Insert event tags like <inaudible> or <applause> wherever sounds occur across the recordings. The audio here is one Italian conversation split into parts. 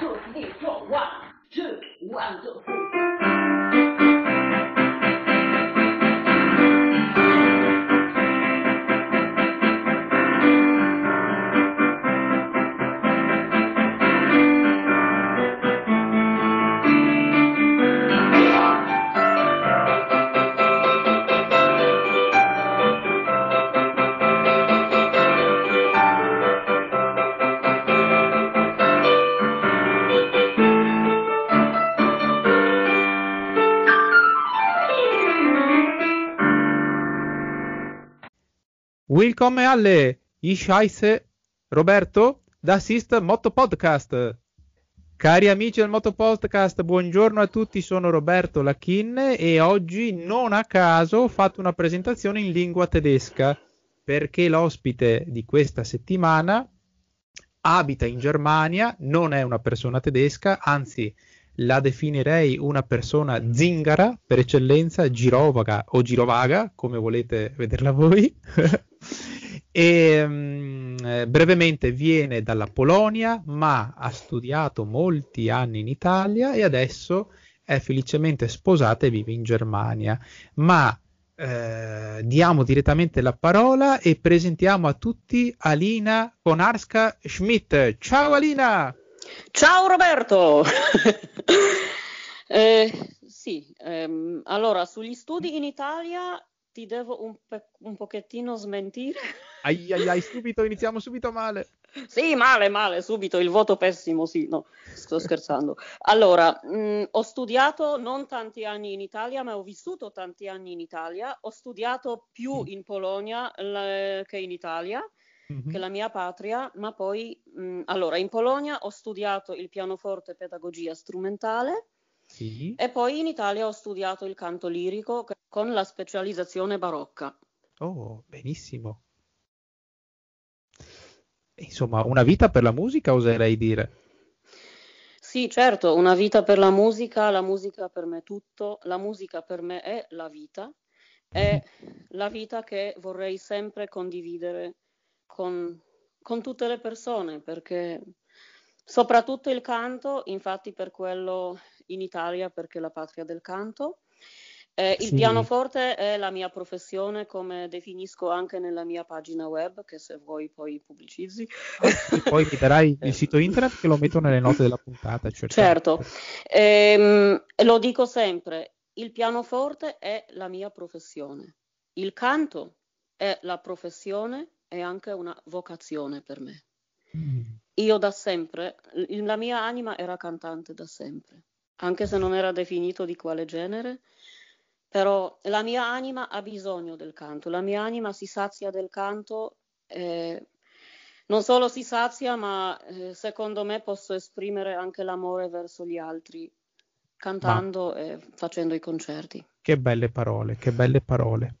two one two one two Willkommen alle, ich Roberto, das ist Moto Podcast. Cari amici del Moto Podcast, buongiorno a tutti, sono Roberto Lachin e oggi non a caso ho fatto una presentazione in lingua tedesca perché l'ospite di questa settimana abita in Germania, non è una persona tedesca, anzi la definirei una persona zingara per eccellenza, girovaga o girovaga, come volete vederla voi. <laughs> e mm, eh, brevemente viene dalla Polonia, ma ha studiato molti anni in Italia e adesso è felicemente sposata e vive in Germania. Ma eh, diamo direttamente la parola e presentiamo a tutti Alina Konarska Schmidt. Ciao Alina! Ciao Roberto! <laughs> eh, sì, ehm, allora sugli studi in Italia ti devo un, pe- un pochettino smentire. <laughs> Ai ai ai, subito, iniziamo subito male. Sì, male, male, subito, il voto pessimo, sì, no, sto scherzando. Allora, mh, ho studiato non tanti anni in Italia, ma ho vissuto tanti anni in Italia. Ho studiato più in Polonia le- che in Italia, Mhm. che la mia patria, ma poi, mh, allora, in Polonia ho studiato il pianoforte e pedagogia strumentale. Sì. E poi in Italia ho studiato il canto lirico con la specializzazione barocca. Oh, benissimo. Insomma, una vita per la musica, oserei dire. Sì, certo, una vita per la musica, la musica per me è tutto, la musica per me è la vita, è <laughs> la vita che vorrei sempre condividere con, con tutte le persone, perché soprattutto il canto, infatti per quello in Italia, perché è la patria del canto. Eh, il Sì. pianoforte è la mia professione, come definisco anche nella mia pagina web, che se vuoi poi pubblicizzi. E poi mi darai <laughs> il sito internet che lo metto nelle note della puntata. Certo, Ehm, lo dico sempre, il pianoforte è la mia professione, il canto è la professione e anche una vocazione per me. Mm. Io da sempre, la mia anima era cantante da sempre, anche se non era definito di quale genere, però la mia anima ha bisogno del canto, la mia anima si sazia del canto, eh, non solo si sazia, ma eh, secondo me posso esprimere anche l'amore verso gli altri cantando e facendo i concerti. Che belle parole, che belle parole.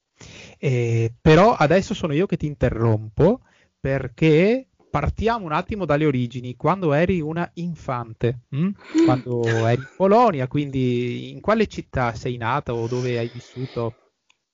Eh, però adesso sono io che ti interrompo perché partiamo un attimo dalle origini. Quando eri una infante, mm? quando eri in Polonia, quindi in quale città sei nata o dove hai vissuto?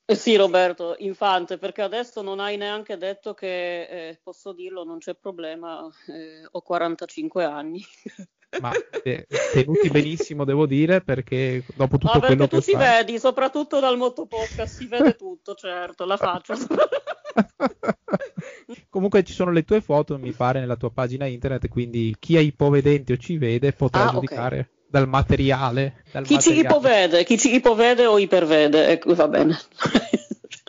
Eh sì, Roberto, infante, perché adesso non hai neanche detto che, eh, posso dirlo, non c'è problema, eh, ho 45 anni. <laughs> Ma eh, tenuti benissimo, devo dire, perché dopo tutto Ah, quello perché tu che si vedi, soprattutto dal motopodcast, si vede tutto, certo, la faccio. <laughs> <laughs> Comunque ci sono le tue foto, mi pare, nella tua pagina internet, quindi chi è ipovedente o ci vede potrà Ah, giudicare dal materiale. Dal Chi ci materiale. ipovede, chi ci ipovede o ipervede, ecco, va bene.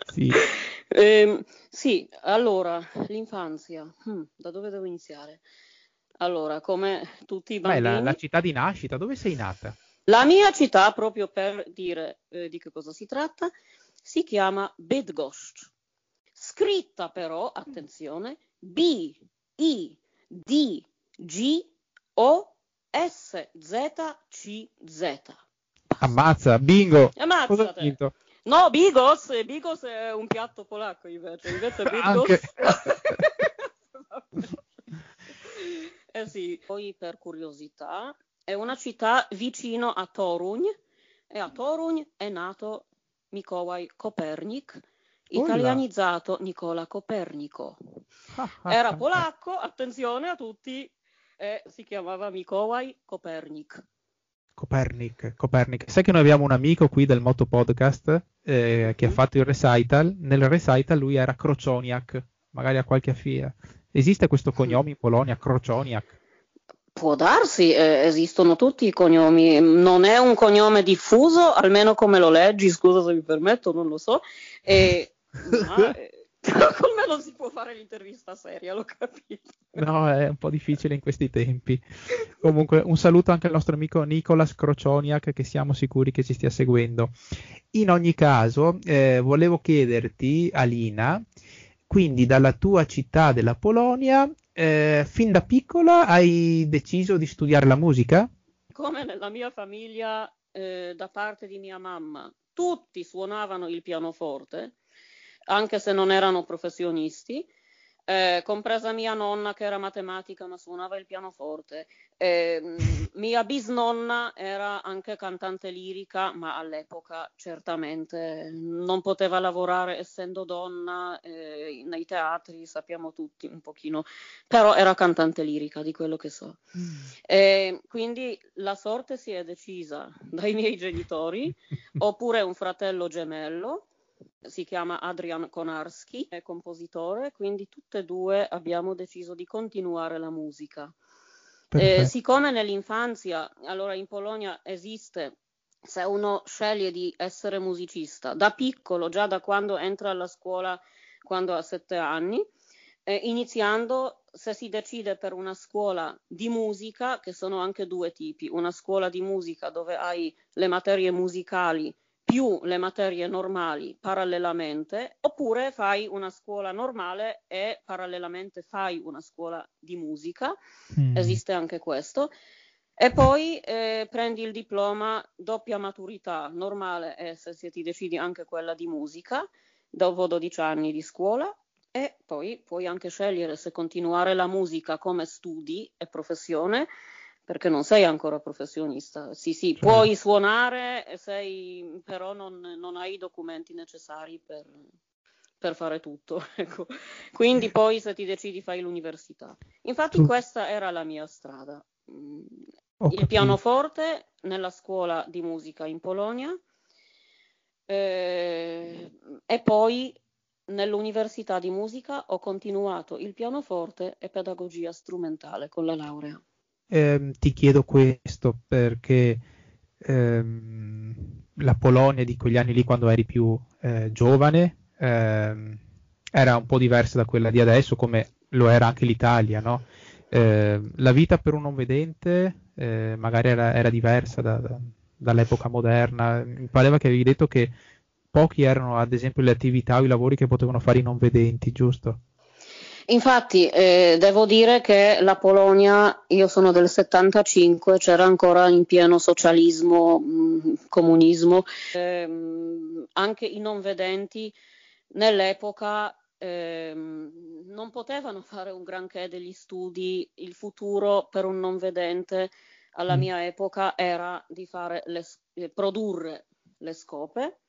Sì. <laughs> Ehm, sì, allora, l'infanzia, Hmm, da dove devo iniziare? Allora, come tutti i Beh, bambini, la, la città di nascita, dove sei nata? la mia città, proprio per dire eh, di che cosa si tratta, si chiama Bydgoszcz. Scritta però, attenzione, B, I, D, G, O, S, Z, C, Z. Ammazza, bingo! Vinto? No, Bigos, Bigos è un piatto polacco invece, invece. <laughs> Anche. <laughs> eh sì, poi per curiosità, è una città vicino a Toruń e a Toruń è nato Mikołaj Kopernik. Italianizzato Nicola Copernico. <laughs> Era polacco, attenzione a tutti e si chiamava Mikołaj Kopernik. Copernic, Copernic. Sai che noi abbiamo un amico qui del Moto Podcast eh, che ha fatto il recital. Nel recital lui era Kroconiak, magari ha qualche affia. Esiste questo cognome in <laughs> Polonia, Kroconiak? Può darsi, eh, esistono tutti i cognomi. Non è un cognome diffuso, almeno come lo leggi, scusa se mi permetto, non lo so. E, <laughs> ma, <laughs> eh, come non si può fare l'intervista seria, l'ho capito. No, è un po' difficile in questi tempi. Comunque, un saluto anche al nostro amico Nicolas Crocioniak, che siamo sicuri che ci stia seguendo. In ogni caso, eh, volevo chiederti, Alina, quindi dalla tua città della Polonia, eh, fin da piccola hai deciso di studiare la musica? Come nella mia famiglia, eh, da parte di mia mamma, tutti suonavano il pianoforte anche se non erano professionisti, eh, compresa mia nonna che era matematica ma suonava il pianoforte. Eh, mia bisnonna era anche cantante lirica, ma all'epoca certamente non poteva lavorare essendo donna eh, nei teatri, sappiamo tutti un pochino, però era cantante lirica di quello che so. Mm. quindi la sorte si è decisa dai miei genitori, <laughs> oppure un fratello gemello si chiama Adrian Konarski, è compositore, quindi tutte e due abbiamo deciso di continuare la musica. Eh, siccome nell'infanzia, allora in Polonia esiste, se uno sceglie di essere musicista, da piccolo, già da quando entra alla scuola, quando ha sette anni, eh, iniziando se si decide per una scuola di musica, che sono anche due tipi, una scuola di musica dove hai le materie musicali più le materie normali parallelamente, oppure fai una scuola normale e parallelamente fai una scuola di musica, mm. esiste anche questo, e poi eh, prendi il diploma doppia maturità normale e se, se ti decidi anche quella di musica, dopo 12 anni di scuola, e poi puoi anche scegliere se continuare la musica come studi e professione perché non sei ancora professionista. Sì, sì, certo. puoi suonare, sei, però non, non, hai i documenti necessari per, per fare tutto. <laughs> Ecco. Quindi poi se ti decidi fai l'università. Infatti questa era la mia strada. Mm, il pianoforte nella scuola di musica in Polonia eh, e poi nell'università di musica ho continuato il pianoforte e pedagogia strumentale con la laurea ehm, ti chiedo questo perché ehm, la Polonia di quegli anni lì, quando eri più eh, giovane, ehm, era un po' diversa da quella di adesso, come lo era anche l'Italia, no? eh, la vita per un non vedente eh, magari era, era diversa da, da, dall'epoca moderna. Mi pareva che avevi detto che pochi erano, ad esempio, le attività o i lavori che potevano fare i non vedenti, giusto? Infatti, eh, devo dire che la Polonia, io sono del 75, c'era ancora in pieno socialismo, mh, comunismo, eh, anche i non vedenti nell'epoca eh, non potevano fare un granché degli studi, il futuro per un non vedente alla mm. mia epoca era di le, eh, produrre le scope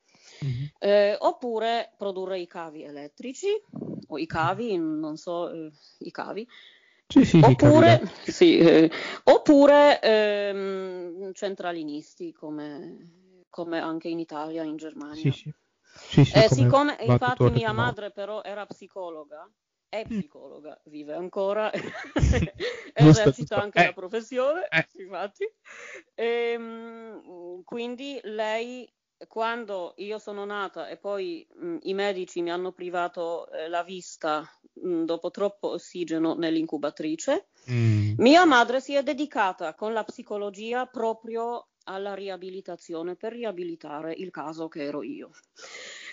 mm-hmm. eh, oppure produrre i cavi elettrici o i cavi, non so, eh, i cavi. Sì, sì, oppure, <laughs> sì, eh, oppure ehm, centralinisti come, come, anche in Italia, in Germania. Sì, sì. Eh, siccome infatti mia madre però era psicologa, è mm. psicologa, vive ancora, <laughs> esercita anche eh. la professione, eh. infatti. E, ehm, quindi lei quando io sono nata e poi mh, i medici mi hanno privato eh, la vista mh, dopo troppo ossigeno nell'incubatrice, mm. mia madre si è dedicata con la psicologia proprio alla riabilitazione per riabilitare il caso che ero io.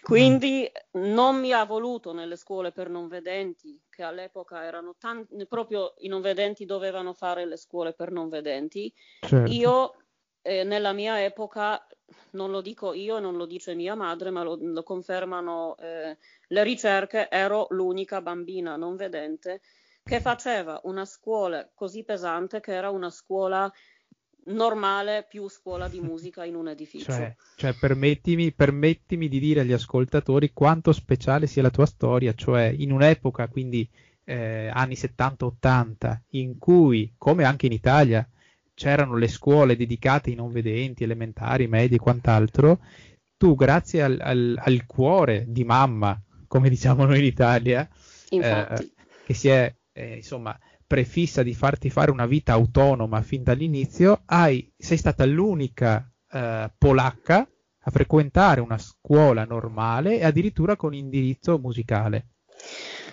Quindi mm. non mi ha voluto nelle scuole per non vedenti, che all'epoca erano tanti, proprio i non vedenti dovevano fare le scuole per non vedenti. Certo. Io eh, nella mia epoca non lo dico io, non lo dice mia madre, ma lo, lo confermano eh, le ricerche, ero l'unica bambina non vedente che faceva una scuola così pesante che era una scuola normale più scuola di musica in un edificio. Cioè, cioè permettimi, permettimi, di dire agli ascoltatori quanto speciale sia la tua storia, cioè in un'epoca quindi eh, anni 70-80, in cui, come anche in Italia, c'erano le scuole dedicate ai non vedenti, elementari, medie e quant'altro, tu grazie al, al, al, cuore di mamma, come <laughs> diciamo noi in Italia, eh, che si è eh, insomma prefissa di farti fare una vita autonoma fin dall'inizio, hai, sei stata l'unica eh, polacca a frequentare una scuola normale e addirittura con indirizzo musicale.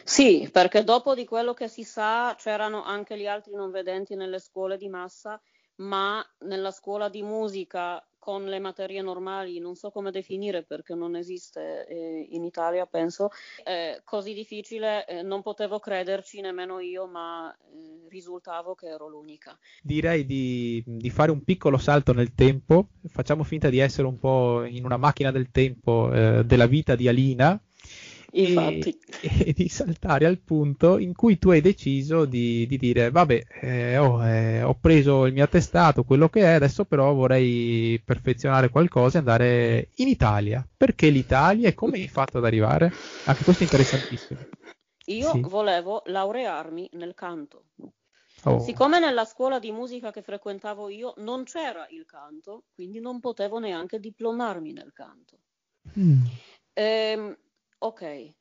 Sì, perché dopo di quello che si sa c'erano anche gli altri non vedenti nelle scuole di massa, ma nella scuola di musica con le materie normali, non so come definire perché non esiste eh, in Italia, penso, eh, così difficile, eh, non potevo crederci nemmeno io, ma eh, risultavo che ero l'unica. Direi di, di, fare un piccolo salto nel tempo, facciamo finta di essere un po' in una macchina del tempo eh, della vita di Alina. E, <laughs> e, di saltare al punto in cui tu hai deciso di, di dire vabbè eh, oh, eh, ho preso il mio attestato quello che è adesso però vorrei perfezionare qualcosa e andare in Italia perché l'Italia e come hai fatto ad arrivare? anche questo è interessantissimo io sì. volevo laurearmi nel canto Oh. Siccome nella scuola di musica che frequentavo io non c'era il canto, quindi non potevo neanche diplomarmi nel canto. Mm. Ehm, Ok,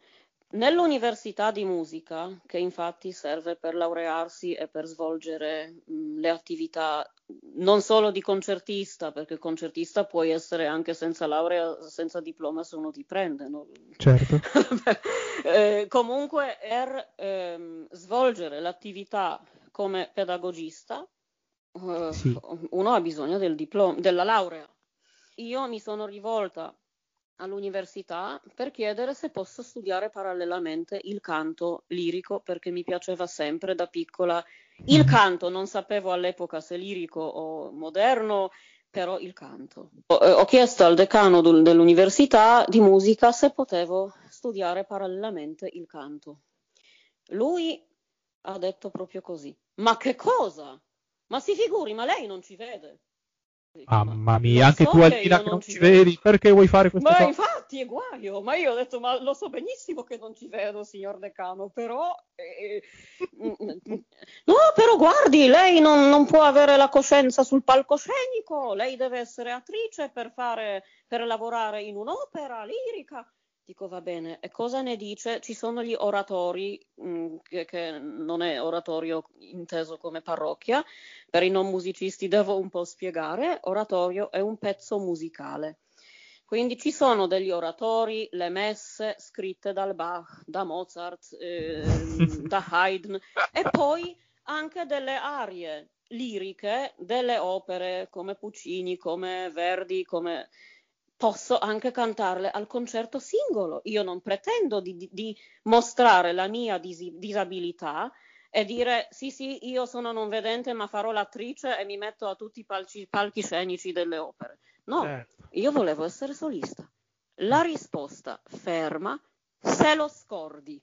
nell'università di musica, che infatti serve per laurearsi e per svolgere mh, le attività non solo di concertista, perché concertista puoi essere anche senza laurea, senza diploma se uno ti prende. No? Certo. <laughs> eh, comunque, per ehm, svolgere l'attività come pedagogista, eh, sì. uno ha bisogno del diploma, della laurea. Io mi sono rivolta all'università per chiedere se posso studiare parallelamente il canto lirico perché mi piaceva sempre da piccola il canto, non sapevo all'epoca se lirico o moderno, però il canto. Ho, eh, ho chiesto al decano dell'università di musica se potevo studiare parallelamente il canto. Lui ha detto proprio così. Ma che cosa? Ma si figuri, ma lei non ci vede. Mamma mia, anche so tu Alina che non, ci vedi, vedi, perché vuoi fare questo? Ma cosa? infatti è guaio, ma io ho detto, ma lo so benissimo che non ci vedo, signor decano, però... Eh, no, però guardi, lei non, non, può avere la coscienza sul palcoscenico, lei deve essere attrice per, fare, per lavorare in un'opera lirica. Dico va bene, e cosa ne dice? Ci sono gli oratori, mh, mm, che, che, non è oratorio inteso come parrocchia, per i non musicisti devo un po' spiegare, oratorio è un pezzo musicale. Quindi ci sono degli oratori, le messe scritte dal Bach, da Mozart, eh, da Haydn, e poi anche delle arie liriche delle opere come Puccini, come Verdi, come posso anche cantarle al concerto singolo. Io non pretendo di, di, di mostrare la mia dis- disabilità e dire sì, sì, io sono non vedente, ma farò l'attrice e mi metto a tutti i palci, palchi scenici delle opere. No, certo. io volevo essere solista. La risposta ferma se lo scordi.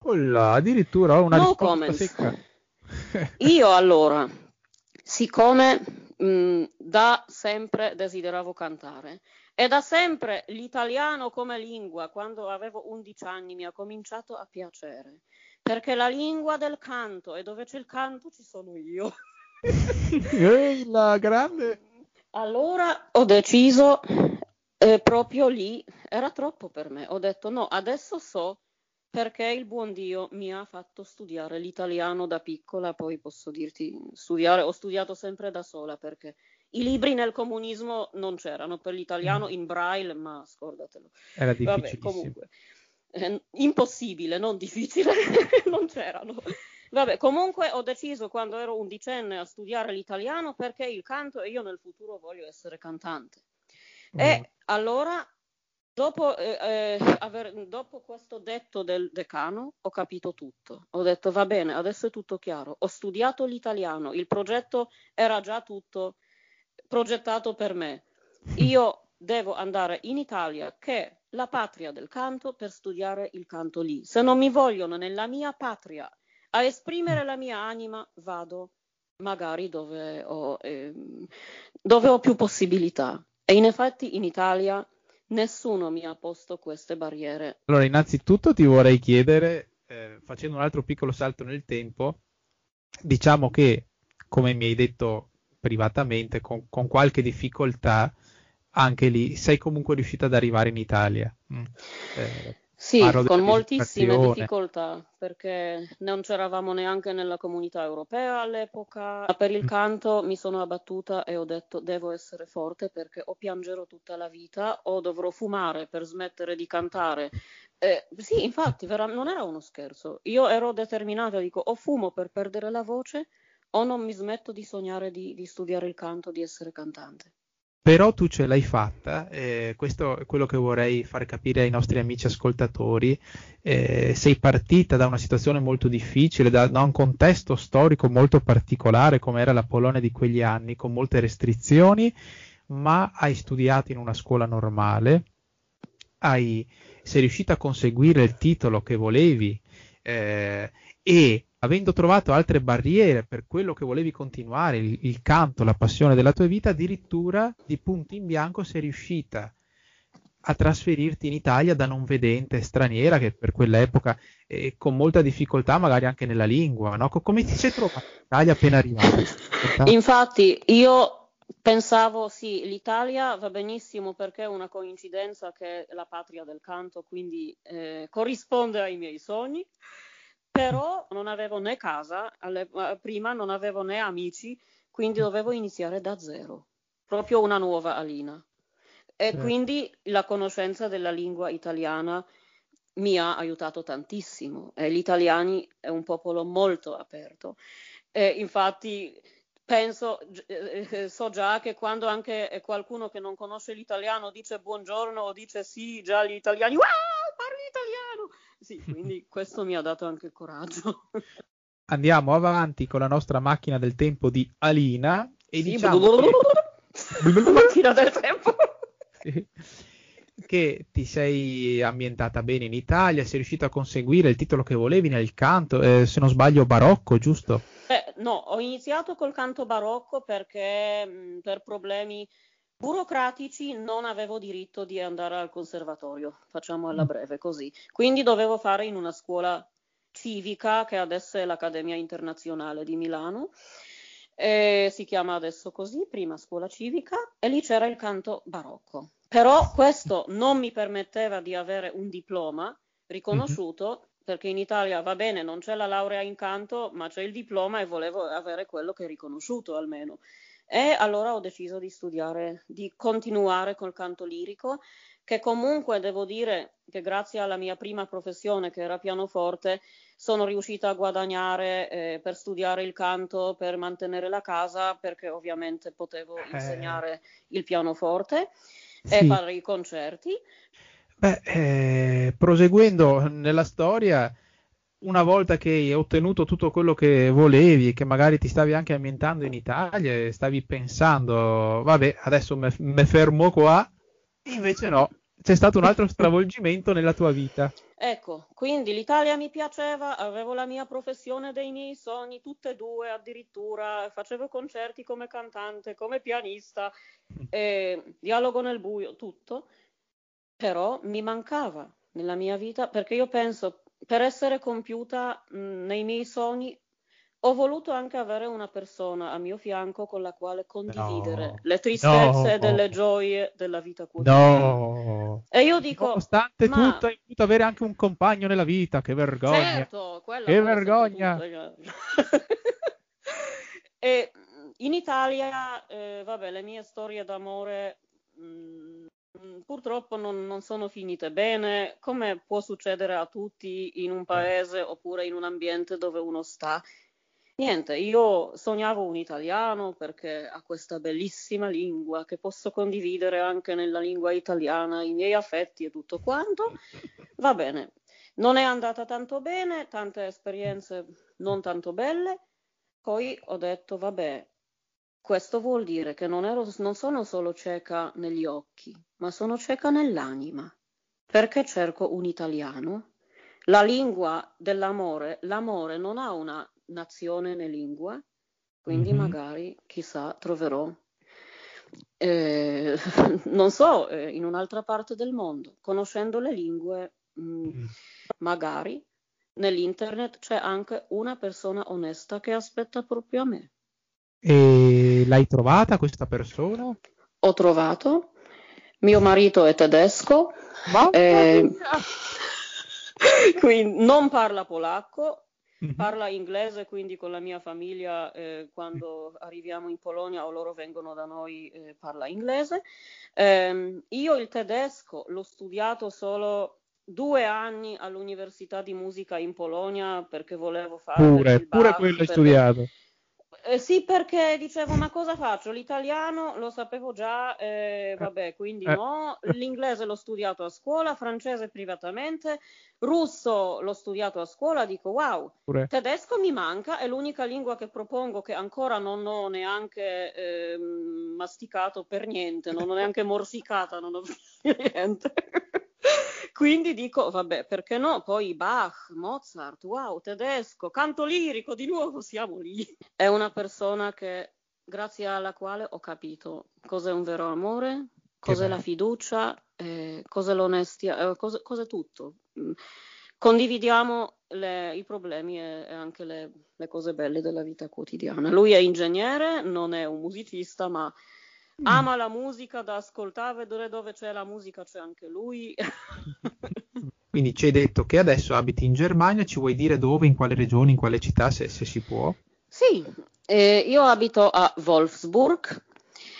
Là, addirittura ho una no risposta <laughs> io allora, siccome mh, da sempre desideravo cantare e da sempre l'italiano come lingua, quando avevo 11 anni, mi ha cominciato a piacere, perché la lingua del canto, e dove c'è il canto ci sono io. <laughs> Ehi, la grande! Allora ho deciso, eh, proprio lì, era troppo per me, ho detto no, adesso so perché il buon Dio mi ha fatto studiare l'italiano da piccola, poi posso dirti studiare, ho studiato sempre da sola perché i libri nel comunismo non c'erano, per l'italiano in braille, ma scordatelo. Era difficile. comunque, eh, impossibile, non difficile, <laughs> non c'erano. Vabbè, comunque ho deciso quando ero undicenne a studiare l'italiano perché il canto e io nel futuro voglio essere cantante. Mm. E allora, dopo, eh, eh, aver, dopo questo detto del decano, ho capito tutto. Ho detto, va bene, adesso è tutto chiaro. Ho studiato l'italiano, il progetto era già tutto progettato per me. <laughs> Io devo andare in Italia, che è la patria del canto, per studiare il canto lì. Se non mi vogliono nella mia patria a esprimere la mia anima, vado magari dove ho, eh, dove ho più possibilità. E in effetti in Italia nessuno mi ha posto queste barriere. Allora, innanzitutto ti vorrei chiedere eh, facendo un altro piccolo salto nel tempo, diciamo che, come mi hai detto privatamente, con, con qualche difficoltà, anche lì sei comunque riuscita ad arrivare in Italia. Mm. Eh, sì, con moltissime difficoltà, perché non c'eravamo neanche nella comunità europea all'epoca. Per il mm. canto mi sono abbattuta e ho detto devo essere forte perché o piangerò tutta la vita o dovrò fumare per smettere di cantare. Eh, sì, infatti, vera- non era uno scherzo. Io ero determinata, dico o fumo per perdere la voce o non mi smetto di sognare di, di studiare il canto, di essere cantante. Però tu ce l'hai fatta, eh, questo è quello che vorrei far capire ai nostri amici ascoltatori, eh, sei partita da una situazione molto difficile, da, da, un contesto storico molto particolare come era la Polonia di quegli anni, con molte restrizioni, ma hai studiato in una scuola normale, hai, sei riuscita a conseguire il titolo che volevi eh, e avendo trovato altre barriere per quello che volevi continuare, il, il, canto, la passione della tua vita, addirittura di punto in bianco sei riuscita a trasferirti in Italia da non vedente straniera che per quell'epoca eh, con molta difficoltà magari anche nella lingua, no? come ti sei trovata in Italia appena arrivata? <laughs> Infatti io pensavo sì, l'Italia va benissimo perché è una coincidenza che è la patria del canto, quindi eh, corrisponde ai miei sogni però non avevo né casa, alle, eh, prima non avevo né amici, quindi dovevo iniziare da zero, proprio una nuova Alina. E certo. quindi la conoscenza della lingua italiana mi ha aiutato tantissimo. E gli italiani è un popolo molto aperto. E infatti penso, eh, eh, so già che quando anche qualcuno che non conosce l'italiano dice buongiorno o dice sì, già gli italiani, wow, parli italiano! Sì, quindi <laughs> questo mi ha dato anche coraggio. Andiamo avanti con la nostra macchina del tempo di Alina e sì, diciamo che... macchina del tempo. sì. Che ti sei ambientata bene in Italia, sei riuscita a conseguire il titolo che volevi nel canto, eh, se non sbaglio barocco, giusto? Eh, no, ho iniziato col canto barocco perché mh, per problemi burocratici non avevo diritto di andare al conservatorio, facciamo alla breve così. Quindi dovevo fare in una scuola civica che adesso è l'Accademia Internazionale di Milano. E si chiama adesso così, prima scuola civica, e lì c'era il canto barocco. Però questo non mi permetteva di avere un diploma riconosciuto, mm-hmm. perché in Italia va bene, non c'è la laurea in canto, ma c'è il diploma e volevo avere quello che è riconosciuto almeno. E allora ho deciso di studiare, di continuare col canto lirico, che comunque devo dire che grazie alla mia prima professione, che era pianoforte, sono riuscita a guadagnare eh, per studiare il canto, per mantenere la casa, perché ovviamente potevo eh. insegnare il pianoforte sì. e fare i concerti. Beh, eh, proseguendo nella storia, una volta che hai ottenuto tutto quello che volevi, che magari ti stavi anche ambientando in Italia e stavi pensando, vabbè, adesso mi fermo qua, invece no, c'è stato un altro <laughs> stravolgimento nella tua vita. Ecco, quindi l'Italia mi piaceva, avevo la mia professione dei miei sogni, tutte e due addirittura, facevo concerti come cantante, come pianista, <laughs> eh, dialogo nel buio, tutto, però mi mancava nella mia vita perché io penso per essere compiuta mh, nei miei sogni ho voluto anche avere una persona a mio fianco con la quale condividere no, le tristezze e delle gioie della vita quotidiana. No. E io dico, nonostante ma... tutto, hai voluto avere anche un compagno nella vita, che vergogna. Certo, che vergogna. <laughs> e in Italia, eh, vabbè, le mie storie d'amore mh, purtroppo non, non, sono finite bene, come può succedere a tutti in un paese oppure in un ambiente dove uno sta. Niente, io sognavo un italiano perché ha questa bellissima lingua che posso condividere anche nella lingua italiana, i miei affetti e tutto quanto. Va bene, non è andata tanto bene, tante esperienze non tanto belle. Poi ho detto, vabbè, questo vuol dire che non, ero, non sono solo cieca negli occhi, ma sono cieca nell'anima, perché cerco un italiano. La lingua dell'amore, l'amore non ha una nazione né lingua, quindi mm-hmm. magari, chissà, troverò, eh, <laughs> non so, eh, in un'altra parte del mondo, conoscendo le lingue, mh, mm, mm. magari nell'internet c'è anche una persona onesta che aspetta proprio a me. E l'hai trovata questa persona? Ho trovato, mio marito è tedesco, eh, <laughs> quindi non parla polacco, Mhm. parla inglese, quindi con la mia famiglia eh, quando arriviamo in Polonia o loro vengono da noi eh, parla inglese. Ehm, io il tedesco l'ho studiato solo due anni all'Università di Musica in Polonia perché volevo fare Pure, il pure quello hai studiato. Eh, sì, perché dicevo, ma cosa faccio? L'italiano lo sapevo già, eh, vabbè, quindi Eh. no. L'inglese l'ho studiato a scuola, francese privatamente, russo l'ho studiato a scuola, dico wow. Pure. Tedesco mi manca, è l'unica lingua che propongo che ancora non ho neanche ehm, masticato per niente, non ho neanche morsicata, non ho <laughs> niente. Quindi dico, vabbè, perché no? Poi Bach, Mozart, wow, tedesco, canto lirico, di nuovo siamo lì. È una persona che, grazie alla quale ho capito cos'è un vero amore, cos'è la fiducia, eh, cos'è l'onestia, eh, cos'è, cos'è tutto. Mm. Condividiamo le- i problemi e, e anche le, le cose belle della vita quotidiana. Lui è ingegnere, non è un musicista, ma. Ama la musica da ascoltare, dove, dove c'è la musica c'è anche lui. <laughs> Quindi ci hai detto che adesso abiti in Germania, ci vuoi dire dove, in quale regione, in quale città, se, se si può? Sì, eh, io abito a Wolfsburg,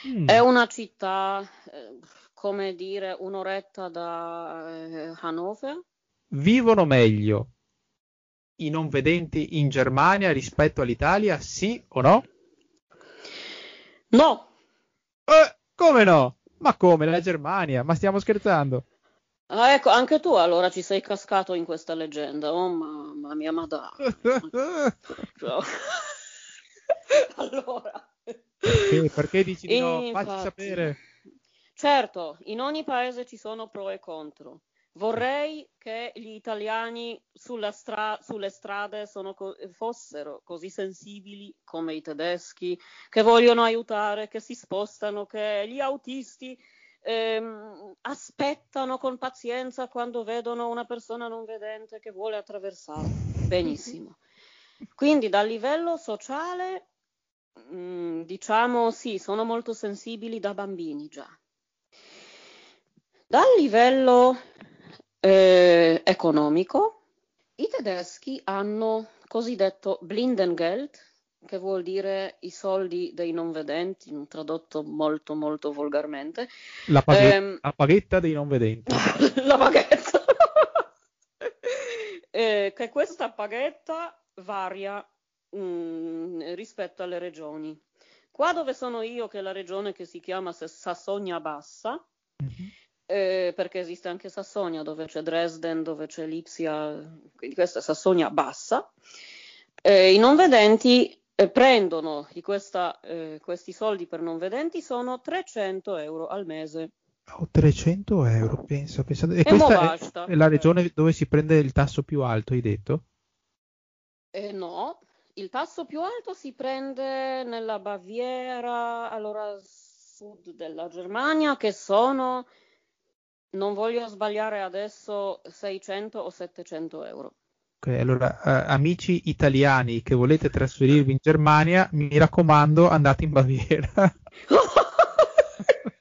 Mm. è una città, eh, come dire, un'oretta da eh, Hannover. Vivono meglio i non vedenti in Germania rispetto all'Italia, sì o no? No, Eh, come no? Ma come la Germania? Ma stiamo scherzando? Ah, ecco, anche tu allora ci sei cascato in questa leggenda. Oh mamma mia, ma dai. <laughs> Cioè, <laughs> Allora, Perché, perché dici di no? Facci Infatti. sapere. certo, in ogni paese ci sono pro e contro. Vorrei che gli italiani stra- sulle strade co- fossero così sensibili come i tedeschi, che vogliono aiutare, che si spostano, che gli autisti ehm, aspettano con pazienza quando vedono una persona non vedente che vuole attraversare. Benissimo. Quindi dal livello sociale, mm, diciamo sì, sono molto sensibili da bambini già. Dal livello eh, economico, i tedeschi hanno cosiddetto Blindengeld, che vuol dire i soldi dei non vedenti, tradotto molto molto volgarmente. La, paghe- Ehm, la paghetta dei non vedenti. <laughs> la paghetta. <laughs> Eh, che questa paghetta varia mm, rispetto alle regioni. Qua dove sono io, che è la regione che si chiama Sas- Sassonia Bassa, Mhm. Eh, perché esiste anche Sassonia, dove c'è Dresden, dove c'è Lipsia, quindi questa è Sassonia Bassa, eh, i non vedenti eh, prendono questa, eh, questi soldi per non vedenti sono 300 euro al mese. Oh, 300 euro, pensa, pensa. E E questa è- basta. è la regione dove si prende il tasso più alto, hai detto? Eh, no, il tasso più alto si prende nella Baviera, allora sud della Germania, che sono, non voglio sbagliare adesso, 600 o 700 euro. Ok, allora, eh, amici italiani che volete trasferirvi in Germania, mi raccomando, andate in Baviera. <laughs> <laughs>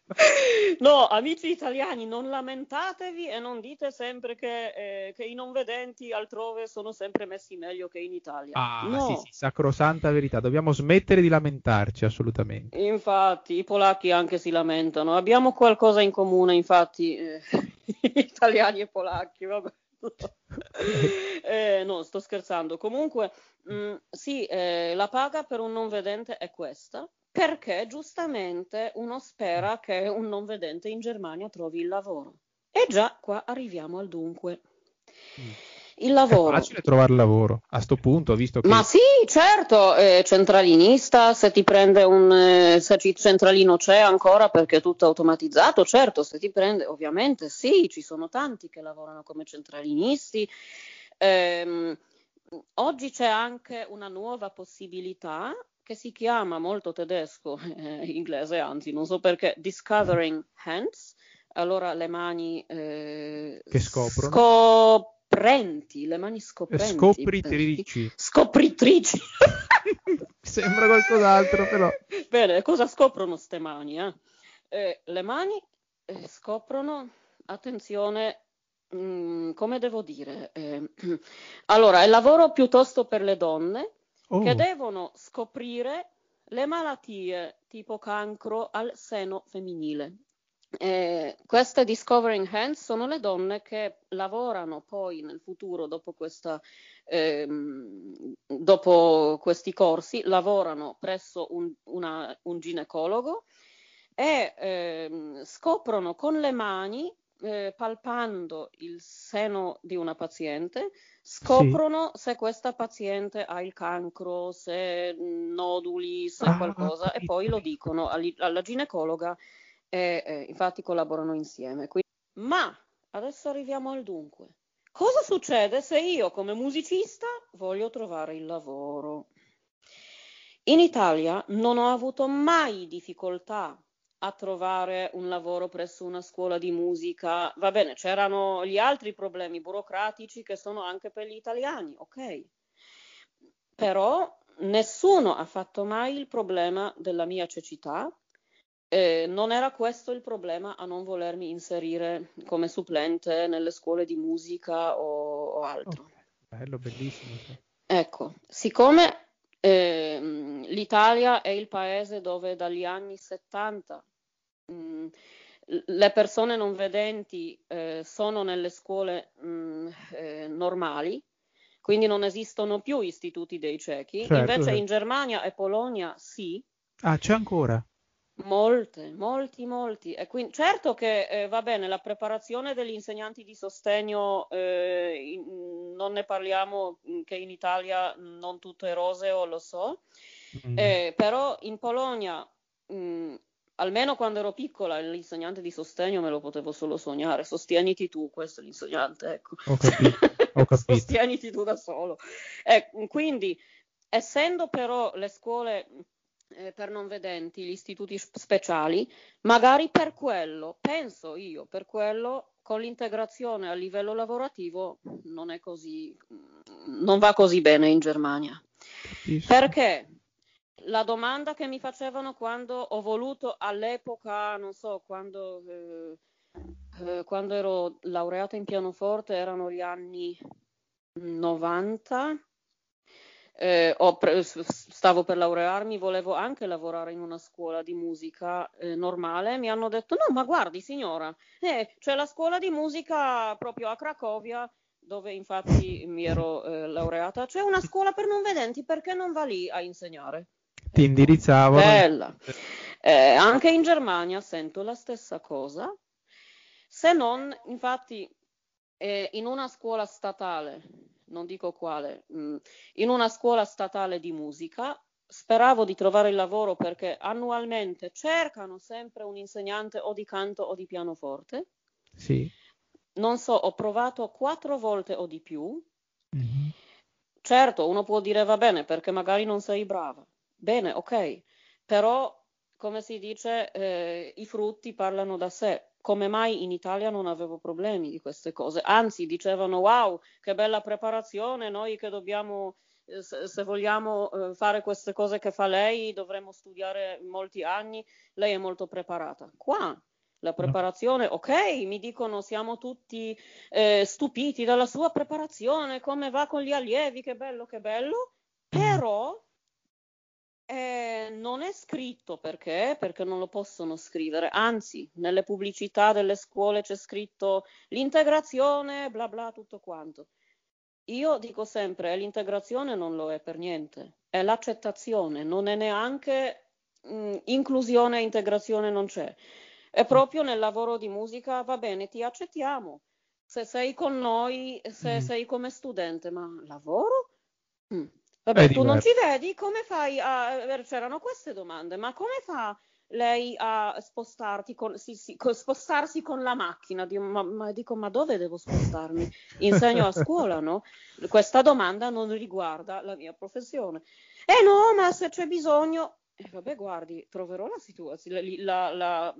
No, amici italiani, non lamentatevi e non dite sempre che, eh, che i non vedenti altrove sono sempre messi meglio che in Italia. Ah, no, sì, sì, sacrosanta verità. Dobbiamo smettere di lamentarci, assolutamente. infatti i polacchi anche si lamentano. Abbiamo qualcosa in comune, infatti, eh, <laughs> italiani e polacchi, vabbè. <laughs> Eh, no, sto scherzando. Comunque, mh, sì, eh, la paga per un non vedente è questa, perché giustamente uno spera che un non vedente in Germania trovi il lavoro. E già qua arriviamo al dunque. Mm. Il È lavoro. facile trovare lavoro a sto punto, visto che Ma sì, certo, eh, centralinista, se ti prende un eh, se ci- centralino c'è ancora perché è tutto automatizzato, certo, se ti prende, ovviamente sì, ci sono tanti che lavorano come centralinisti. Ehm, oggi c'è anche una nuova possibilità che si chiama molto tedesco, eh, inglese anzi, non so perché, Discovering Hands, allora le mani eh, Che scoprono. scoprenti, le mani scoprenti. Scopritrici. Scopritrici. <laughs> Sembra qualcos'altro, però. Bene, cosa scoprono ste mani? Eh? Eh, le mani eh, scoprono, attenzione, mh, mm, come devo dire? Eh, <clears throat> allora, è lavoro piuttosto per le donne Oh, che devono scoprire le malattie tipo cancro al seno femminile. Eh, queste Discovering Hands sono le donne che lavorano poi nel futuro dopo, questa, ehm, dopo questi corsi, lavorano presso un, una- un ginecologo e ehm, scoprono con le mani, eh, palpando il seno di una paziente, scoprono se questa paziente ha il cancro, se noduli, se Ah, qualcosa, e capito, poi lo dicono alla ginecologa e eh, infatti collaborano insieme. Quindi- Ma adesso arriviamo al dunque. Cosa succede se io come musicista voglio trovare il lavoro? In Italia non ho avuto mai difficoltà a trovare un lavoro presso una scuola di musica. Va bene, c'erano gli altri problemi burocratici che sono anche per gli italiani, ok? Però nessuno ha fatto mai il problema della mia cecità. Eh, non era questo il problema a non volermi inserire come supplente nelle scuole di musica o, o altro. Ok, Bello, bellissimo. Ecco, siccome ehm, l'Italia è il paese dove dagli anni 70 mh, l- le persone non vedenti eh, sono nelle scuole mh, eh, normali, quindi non esistono più istituti dei ciechi, Certo, invece certo. in Germania e Polonia sì. Ah, c'è ancora? Molte, molti, molti. E quindi, certo che eh, va bene, la preparazione degli insegnanti di sostegno, eh, in- non ne parliamo mh, che in Italia non tutto è roseo, lo so, Mm. Eh, però in Polonia, mh, almeno quando ero piccola, l'insegnante di sostegno me lo potevo solo sognare. Sostieniti tu, questo è l'insegnante, ecco. Ho capito, ho <laughs> capito. Sostieniti tu da solo. Eh, quindi, essendo però le scuole eh, per non vedenti, gli istituti speciali, magari per quello, penso io, per quello con l'integrazione a livello lavorativo non è così, non va così bene in Germania. Capisco. Perché la domanda che mi facevano quando ho voluto all'epoca, non so, quando, eh, eh, quando ero laureata in pianoforte erano gli anni 90. Eh, pre- stavo per laurearmi, volevo anche lavorare in una scuola di musica eh, normale. Mi hanno detto: No, ma guardi, signora, eh, c'è la scuola di musica proprio a Cracovia, dove infatti mi ero eh, laureata. C'è una scuola per non vedenti, perché non va lì a insegnare? Ti Ecco, indirizzavano. bella. Eh, anche in Germania sento la stessa cosa, se non, infatti, eh, in una scuola statale, non dico quale, mh, in una scuola statale di musica, speravo di trovare il lavoro perché annualmente cercano sempre un insegnante o di canto o di pianoforte. Sì. Non so, ho provato quattro volte o di più. Mhm. Certo, uno può dire va bene perché magari non sei brava. Bene, ok, però come si dice, eh, i frutti parlano da sé. Come mai in Italia non avevo problemi di queste cose? Anzi, dicevano wow, che bella preparazione, noi che dobbiamo, eh, se, se vogliamo eh, fare queste cose che fa lei, dovremmo studiare molti anni, lei è molto preparata. Qua la preparazione, ok, mi dicono siamo tutti eh, stupiti dalla sua preparazione, come va con gli allievi, che bello, che bello, però eh, non è scritto perché? Perché non lo possono scrivere, anzi, nelle pubblicità delle scuole c'è scritto l'integrazione, bla bla, tutto quanto. Io dico sempre, l'integrazione non lo è per niente, è l'accettazione, non è neanche mh, inclusione e integrazione non c'è. È proprio nel lavoro di musica, va bene, ti accettiamo. Se sei con noi, se Mm. sei come studente, ma lavoro? Mm. Vabbè, tu non ci vedi? Come fai a... eh, C'erano queste domande, ma come fa lei a spostarti con... sì, sì, spostarsi con la macchina? Dico, ma, ma- dico, ma dove devo spostarmi? Insegno a scuola, no? Questa domanda non riguarda la mia professione. Eh no, ma se c'è bisogno... Eh, vabbè, guardi, troverò la situazione, la, la-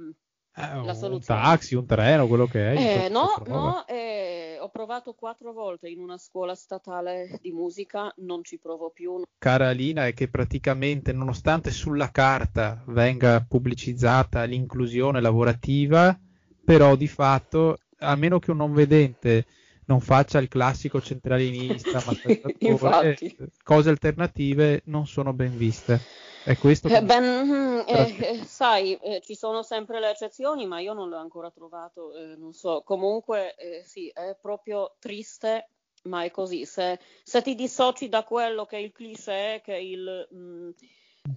Eh, la un taxi, un treno, quello che è. Eh, no, no, eh, ho provato quattro volte in una scuola statale di musica, non ci provo più. Cara Alina, è che praticamente, nonostante sulla carta venga pubblicizzata l'inclusione lavorativa, però di fatto, a meno che un non vedente non faccia il classico centralinista, <laughs> ma Infatti. cose alternative non sono ben viste. È questo che Eh, ben, mm, eh, eh, sai, eh, ci sono sempre le eccezioni, ma io non l'ho ancora trovato, eh, non so. Comunque, eh, sì, è proprio triste, ma è così. Se, se ti dissoci da quello che è il cliché, che è il mm,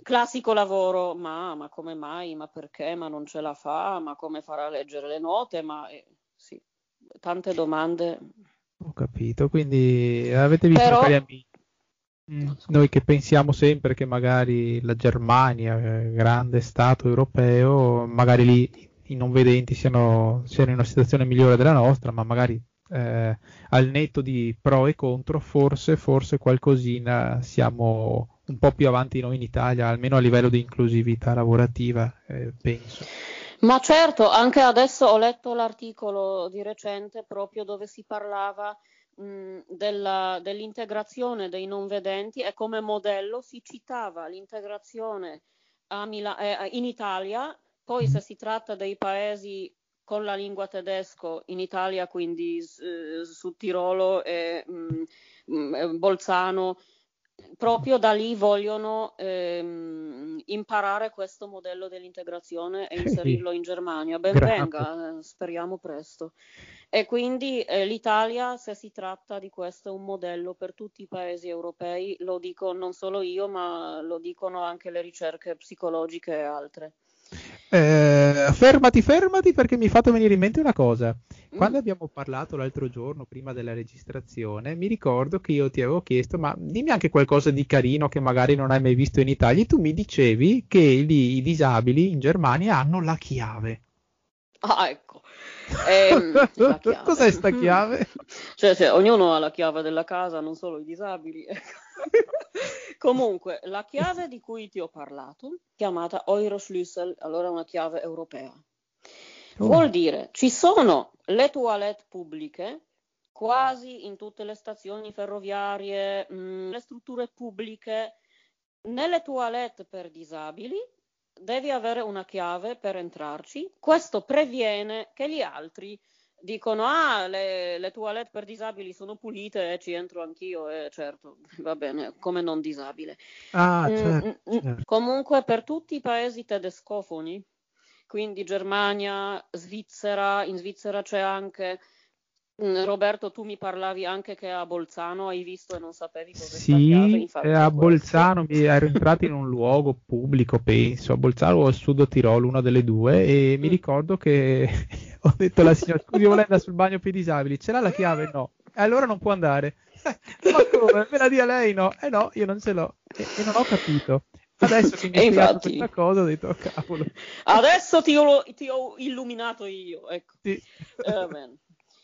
classico lavoro, ma, ma come mai, ma perché, ma non ce la fa, ma come farà a leggere le note, ma sì, tante domande. Ho capito, quindi avete visto, Però- cari amici, noi che pensiamo sempre che magari la Germania, eh, grande stato europeo, magari lì i non vedenti siano, siano in una situazione migliore della nostra, ma magari eh, al netto di pro e contro, forse, forse qualcosina siamo un po' più avanti noi in Italia, almeno a livello di inclusività lavorativa, eh, penso. Ma certo, anche adesso ho letto l'articolo di recente proprio dove si parlava mh, della- dell'integrazione dei non vedenti e come modello si citava l'integrazione Mila- eh, in Italia, poi se si tratta dei paesi con la lingua tedesco in Italia, quindi eh, su Tirolo e mh, mh, Bolzano, proprio da lì vogliono ehm, imparare questo modello dell'integrazione e inserirlo in Germania. Ben Grazie. venga, eh, speriamo presto. E quindi eh, l'Italia, se si tratta di questo, è un modello per tutti i paesi europei, lo dico non solo io, ma lo dicono anche le ricerche psicologiche e altre. Eh, fermati, fermati perché mi hai fatto venire in mente una cosa. Quando Mm. abbiamo parlato l'altro giorno, prima della registrazione, mi ricordo che io ti avevo chiesto, ma dimmi anche qualcosa di carino che magari non hai mai visto in Italia. E tu mi dicevi che lì i disabili in Germania hanno la chiave. Ah, ecco. Ehm. <laughs> Cos'è sta chiave? Cioè, cioè, ognuno ha la chiave della casa, non solo i disabili. <laughs> Comunque, la chiave di cui ti ho parlato, chiamata Euroschlüssel, allora è una chiave europea. Oh. Vuol dire, ci sono le toilette pubbliche quasi in tutte le stazioni ferroviarie, mh, le strutture pubbliche. Nelle toilette per disabili devi avere una chiave per entrarci. Questo previene che gli altri dicono: Ah, le, le toilette per disabili sono pulite e ci entro anch'io. E certo, <laughs> va bene, come non disabile. Ah, Mm, certo, mm, mm. certo. Comunque, per tutti i paesi tedescofoni, quindi Germania, Svizzera, in Svizzera c'è anche. Mm, Roberto, tu mi parlavi anche che a Bolzano hai visto e non sapevi cosa Sì, infatti eh, a. Bolzano mi ero entrato in un luogo pubblico, penso, a Bolzano o al Sud Tirolo, una delle due, e mi Mm. ricordo che <laughs> ho detto alla signora, scusi, vuole andare sul bagno per i disabili? Ce l'ha la chiave? No. E allora non può andare. <laughs> Ma come? Me la dia lei? No. Eh no, io non ce l'ho. E, e non ho capito. Adesso che mi <laughs> E hai spiegato questa cosa ho detto, oh, cavolo. Adesso ti ho, ti ho illuminato io, ecco. Sì. Eh.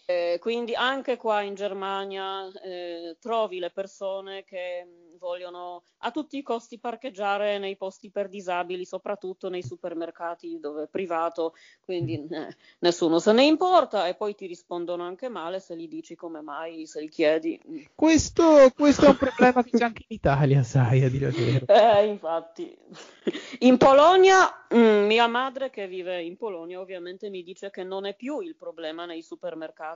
Eh, quindi anche qua in Germania eh, trovi le persone che mh, vogliono a tutti i costi parcheggiare nei posti per disabili, soprattutto nei supermercati dove è privato, quindi eh, nessuno se ne importa e poi ti rispondono anche male se gli dici come mai, se gli chiedi. Questo, questo è un problema che c'è anche in Italia, sai, a dire vero. Eh, infatti. In Polonia, mm, mia madre che vive in Polonia ovviamente mi dice che non è più il problema nei supermercati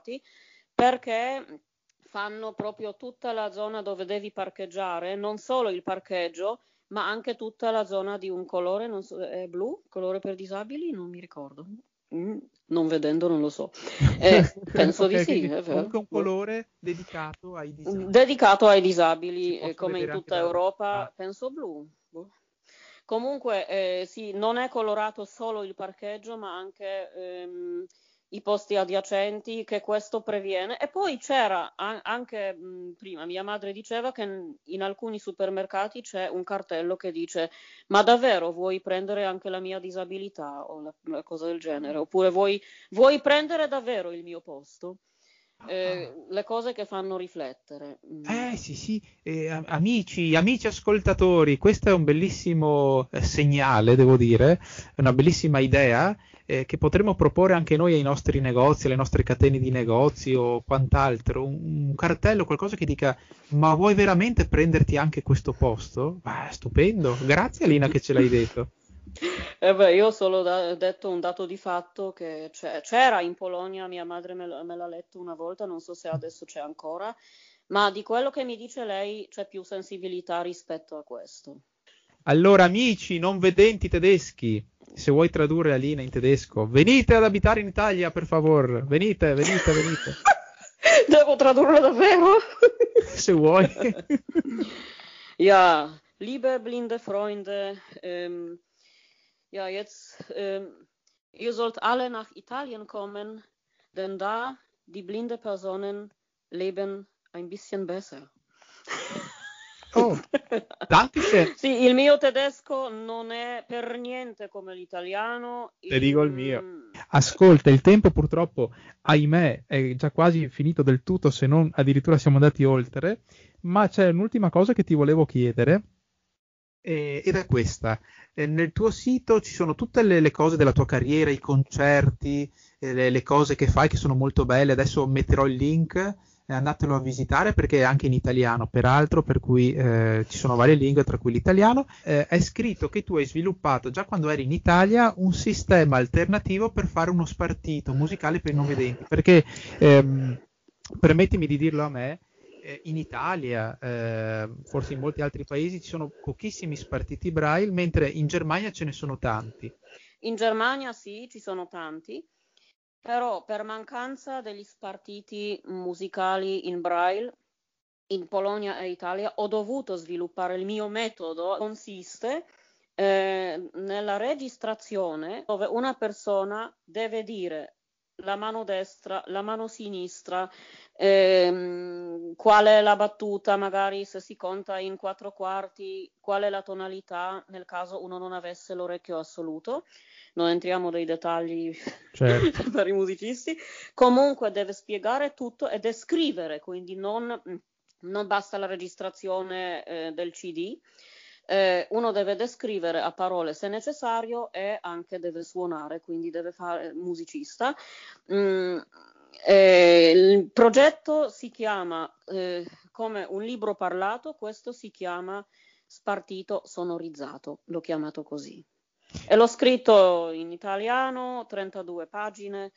perché fanno proprio tutta la zona dove devi parcheggiare, non solo il parcheggio, ma anche tutta la zona di un colore, so, è blu, colore per disabili, non mi ricordo. Mm, non vedendo non lo so. <laughs> Eh, penso di Ok, sì, è vero. Comunque un colore dedicato ai disabili. Dedicato ai disabili, eh, come in tutta anche da- Europa, ah. penso blu. Boh. Comunque, eh, sì, non è colorato solo il parcheggio, ma anche ehm, i posti adiacenti, che questo previene. E poi c'era anche mh, prima, mia madre diceva che in, alcuni supermercati c'è un cartello che dice: Ma davvero vuoi prendere anche la mia disabilità o la, una cosa del genere? Oppure vuoi, vuoi prendere davvero il mio posto? Eh, le cose che fanno riflettere. Eh sì sì, Eh, am- amici, amici ascoltatori, questo è un bellissimo eh, segnale, devo dire, è una bellissima idea. Eh, che potremmo proporre anche noi ai nostri negozi, alle nostre catene di negozi o quant'altro, un, un cartello, qualcosa che dica ma vuoi veramente prenderti anche questo posto? Ah, stupendo, grazie Alina che ce l'hai detto. <laughs> Eh beh, io ho solo da- detto un dato di fatto che c'era in Polonia, mia madre me, l- me l'ha letto una volta, non so se adesso c'è ancora, ma di quello che mi dice lei c'è più sensibilità rispetto a questo. Allora, amici non vedenti tedeschi, se vuoi tradurre Alina in tedesco, venite ad abitare in Italia, per favore. Venite, venite, venite. <laughs> Devo tradurre davvero? <laughs> se vuoi. <laughs> Ja, liebe blinde Freunde, ähm, ja, jetzt, ähm, ihr sollt alle nach Italien kommen, denn da die blinde Personen leben ein bisschen besser. Oh, <laughs> Dankeschön. Sì, il mio tedesco non è per niente come l'italiano. Te dico il mio. Mm, Ascolta, il tempo purtroppo, ahimè, è già quasi finito del tutto, se non addirittura siamo andati oltre, ma c'è un'ultima cosa che ti volevo chiedere, eh, ed è questa. Eh, nel tuo sito ci sono tutte le, le cose della tua carriera, i concerti, eh, le, le cose che fai che sono molto belle. Adesso metterò il link, andatelo a visitare perché è anche in italiano, peraltro, per cui eh, ci sono varie lingue, tra cui l'italiano. Eh, è scritto che tu hai sviluppato già quando eri in Italia un sistema alternativo per fare uno spartito musicale per i non vedenti. Perché, ehm, permettimi di dirlo a me, eh, in Italia, eh, forse in molti altri paesi, ci sono pochissimi spartiti braille, mentre in Germania ce ne sono tanti. In Germania sì, ci sono tanti, però per mancanza degli spartiti musicali in braille, in Polonia e Italia ho dovuto sviluppare il mio metodo. Consiste eh, nella registrazione dove una persona deve dire la mano destra, la mano sinistra, ehm, qual è la battuta, magari se si conta in quattro quarti, qual è la tonalità nel caso uno non avesse l'orecchio assoluto. Non entriamo nei dettagli Certo. <laughs> per i musicisti. Comunque deve spiegare tutto e descrivere, quindi non, non basta la registrazione eh, del CD. Eh, uno deve descrivere a parole se necessario e anche deve suonare, quindi deve fare musicista. Mm, eh, il progetto si chiama eh, come un libro parlato, questo si chiama Spartito sonorizzato, l'ho chiamato così. E l'ho scritto in italiano, 32 pagine,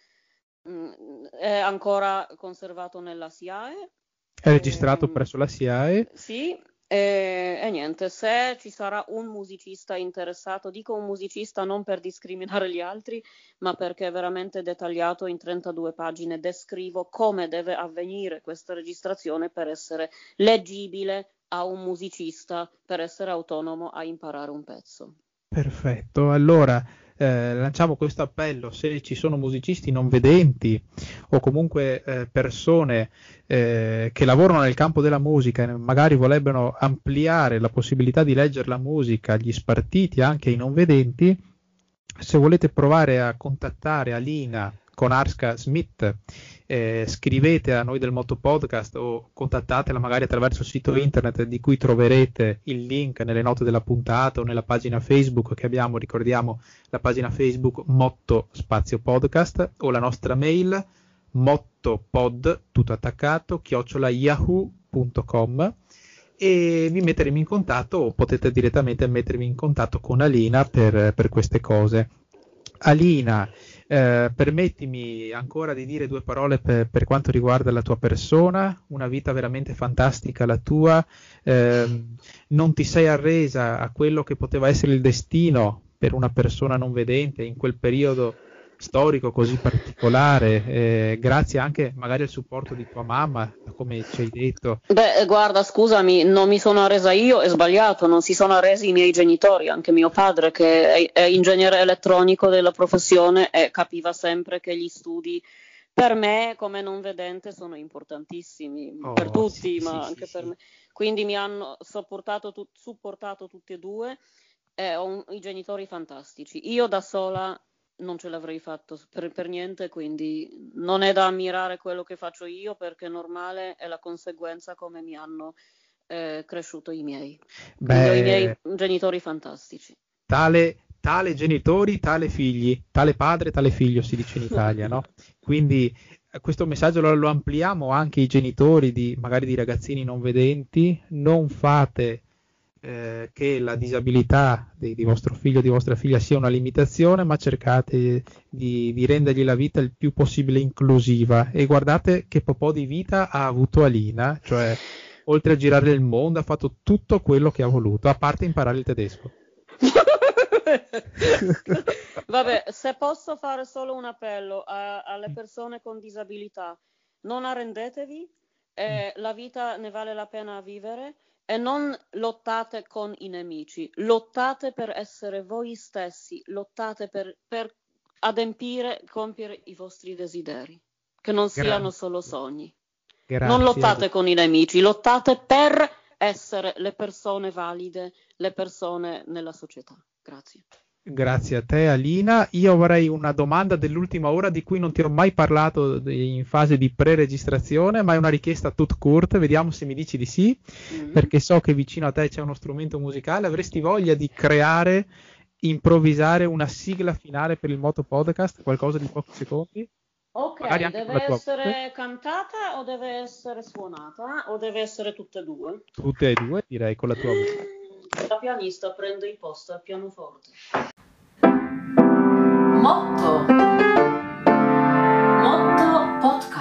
mm, è ancora conservato nella SIAE. È registrato Ehm, presso la SIAE. Sì, e, e niente, se ci sarà un musicista interessato, dico un musicista non per discriminare gli altri, ma perché è veramente dettagliato in 32 pagine, descrivo come deve avvenire questa registrazione per essere leggibile a un musicista, per essere autonomo a imparare un pezzo. Perfetto, allora eh, lanciamo questo appello, se ci sono musicisti non vedenti o comunque eh, persone eh, che lavorano nel campo della musica e magari vorrebbero ampliare la possibilità di leggere la musica agli spartiti anche ai non vedenti, se volete provare a contattare Alina con Arska Smith, eh, scrivete a noi del Moto Podcast o contattatela magari attraverso il sito internet di cui troverete il link nelle note della puntata o nella pagina Facebook che abbiamo, ricordiamo la pagina Facebook Motto Spazio Podcast o la nostra mail mottopod tutto attaccato chiocciola yahoo.com e vi metteremo in contatto o potete direttamente mettervi in contatto con Alina per, per queste cose. Alina, eh, permettimi ancora di dire due parole per, per, quanto riguarda la tua persona, una vita veramente fantastica la tua, eh, non ti sei arresa a quello che poteva essere il destino per una persona non vedente in quel periodo storico così particolare, eh, grazie anche magari al supporto di tua mamma, come ci hai detto. Beh, guarda, scusami, non mi sono arresa io, è sbagliato, non si sono arresi i miei genitori, anche mio padre che è, è ingegnere elettronico della professione e capiva sempre che gli studi per me come non vedente sono importantissimi, Oh, per tutti, sì, ma sì, anche sì, per me. Quindi mi hanno supportato, tu- supportato tutti e due e ho un- i genitori fantastici. Io da sola non ce l'avrei fatto per, per niente, quindi non è da ammirare quello che faccio io perché normale, è la conseguenza come mi hanno eh, cresciuto i miei. Quindi ho i miei Beh, genitori fantastici. tale, tale genitori, tale figli, tale padre, tale figlio si dice in Italia, no? <laughs> Quindi eh, questo messaggio lo, lo, ampliamo anche ai genitori di magari di ragazzini non vedenti, non fate eh, che la disabilità di, di, vostro figlio o di vostra figlia sia una limitazione, ma cercate di, di, rendergli la vita il più possibile inclusiva. E guardate che po' di vita ha avuto Alina, cioè oltre a girare il mondo ha fatto tutto quello che ha voluto, a parte imparare il tedesco. <laughs> Vabbè, se posso fare solo un appello a, alle persone con disabilità, non arrendetevi, eh, la vita ne vale la pena vivere e non lottate con i nemici, lottate per essere voi stessi, lottate per, per adempiere, compiere i vostri desideri, che non Grazie. siano solo sogni. Grazie. Non lottate con i nemici, lottate per essere le persone valide, le persone nella società. Grazie. Grazie a te Alina. Io avrei una domanda dell'ultima ora di cui non ti ho mai parlato in fase di pre-registrazione, ma è una richiesta tut court, vediamo se mi dici di sì, mm-hmm. perché so che vicino a te c'è uno strumento musicale, avresti voglia di creare, improvvisare una sigla finale per il Moto Podcast, qualcosa di pochi secondi? Ok, deve essere cantata o deve essere suonata o deve essere tutte e due? Tutte e due, direi, con la tua voce da pianista prende il posto al pianoforte. Motto. Motto podcast.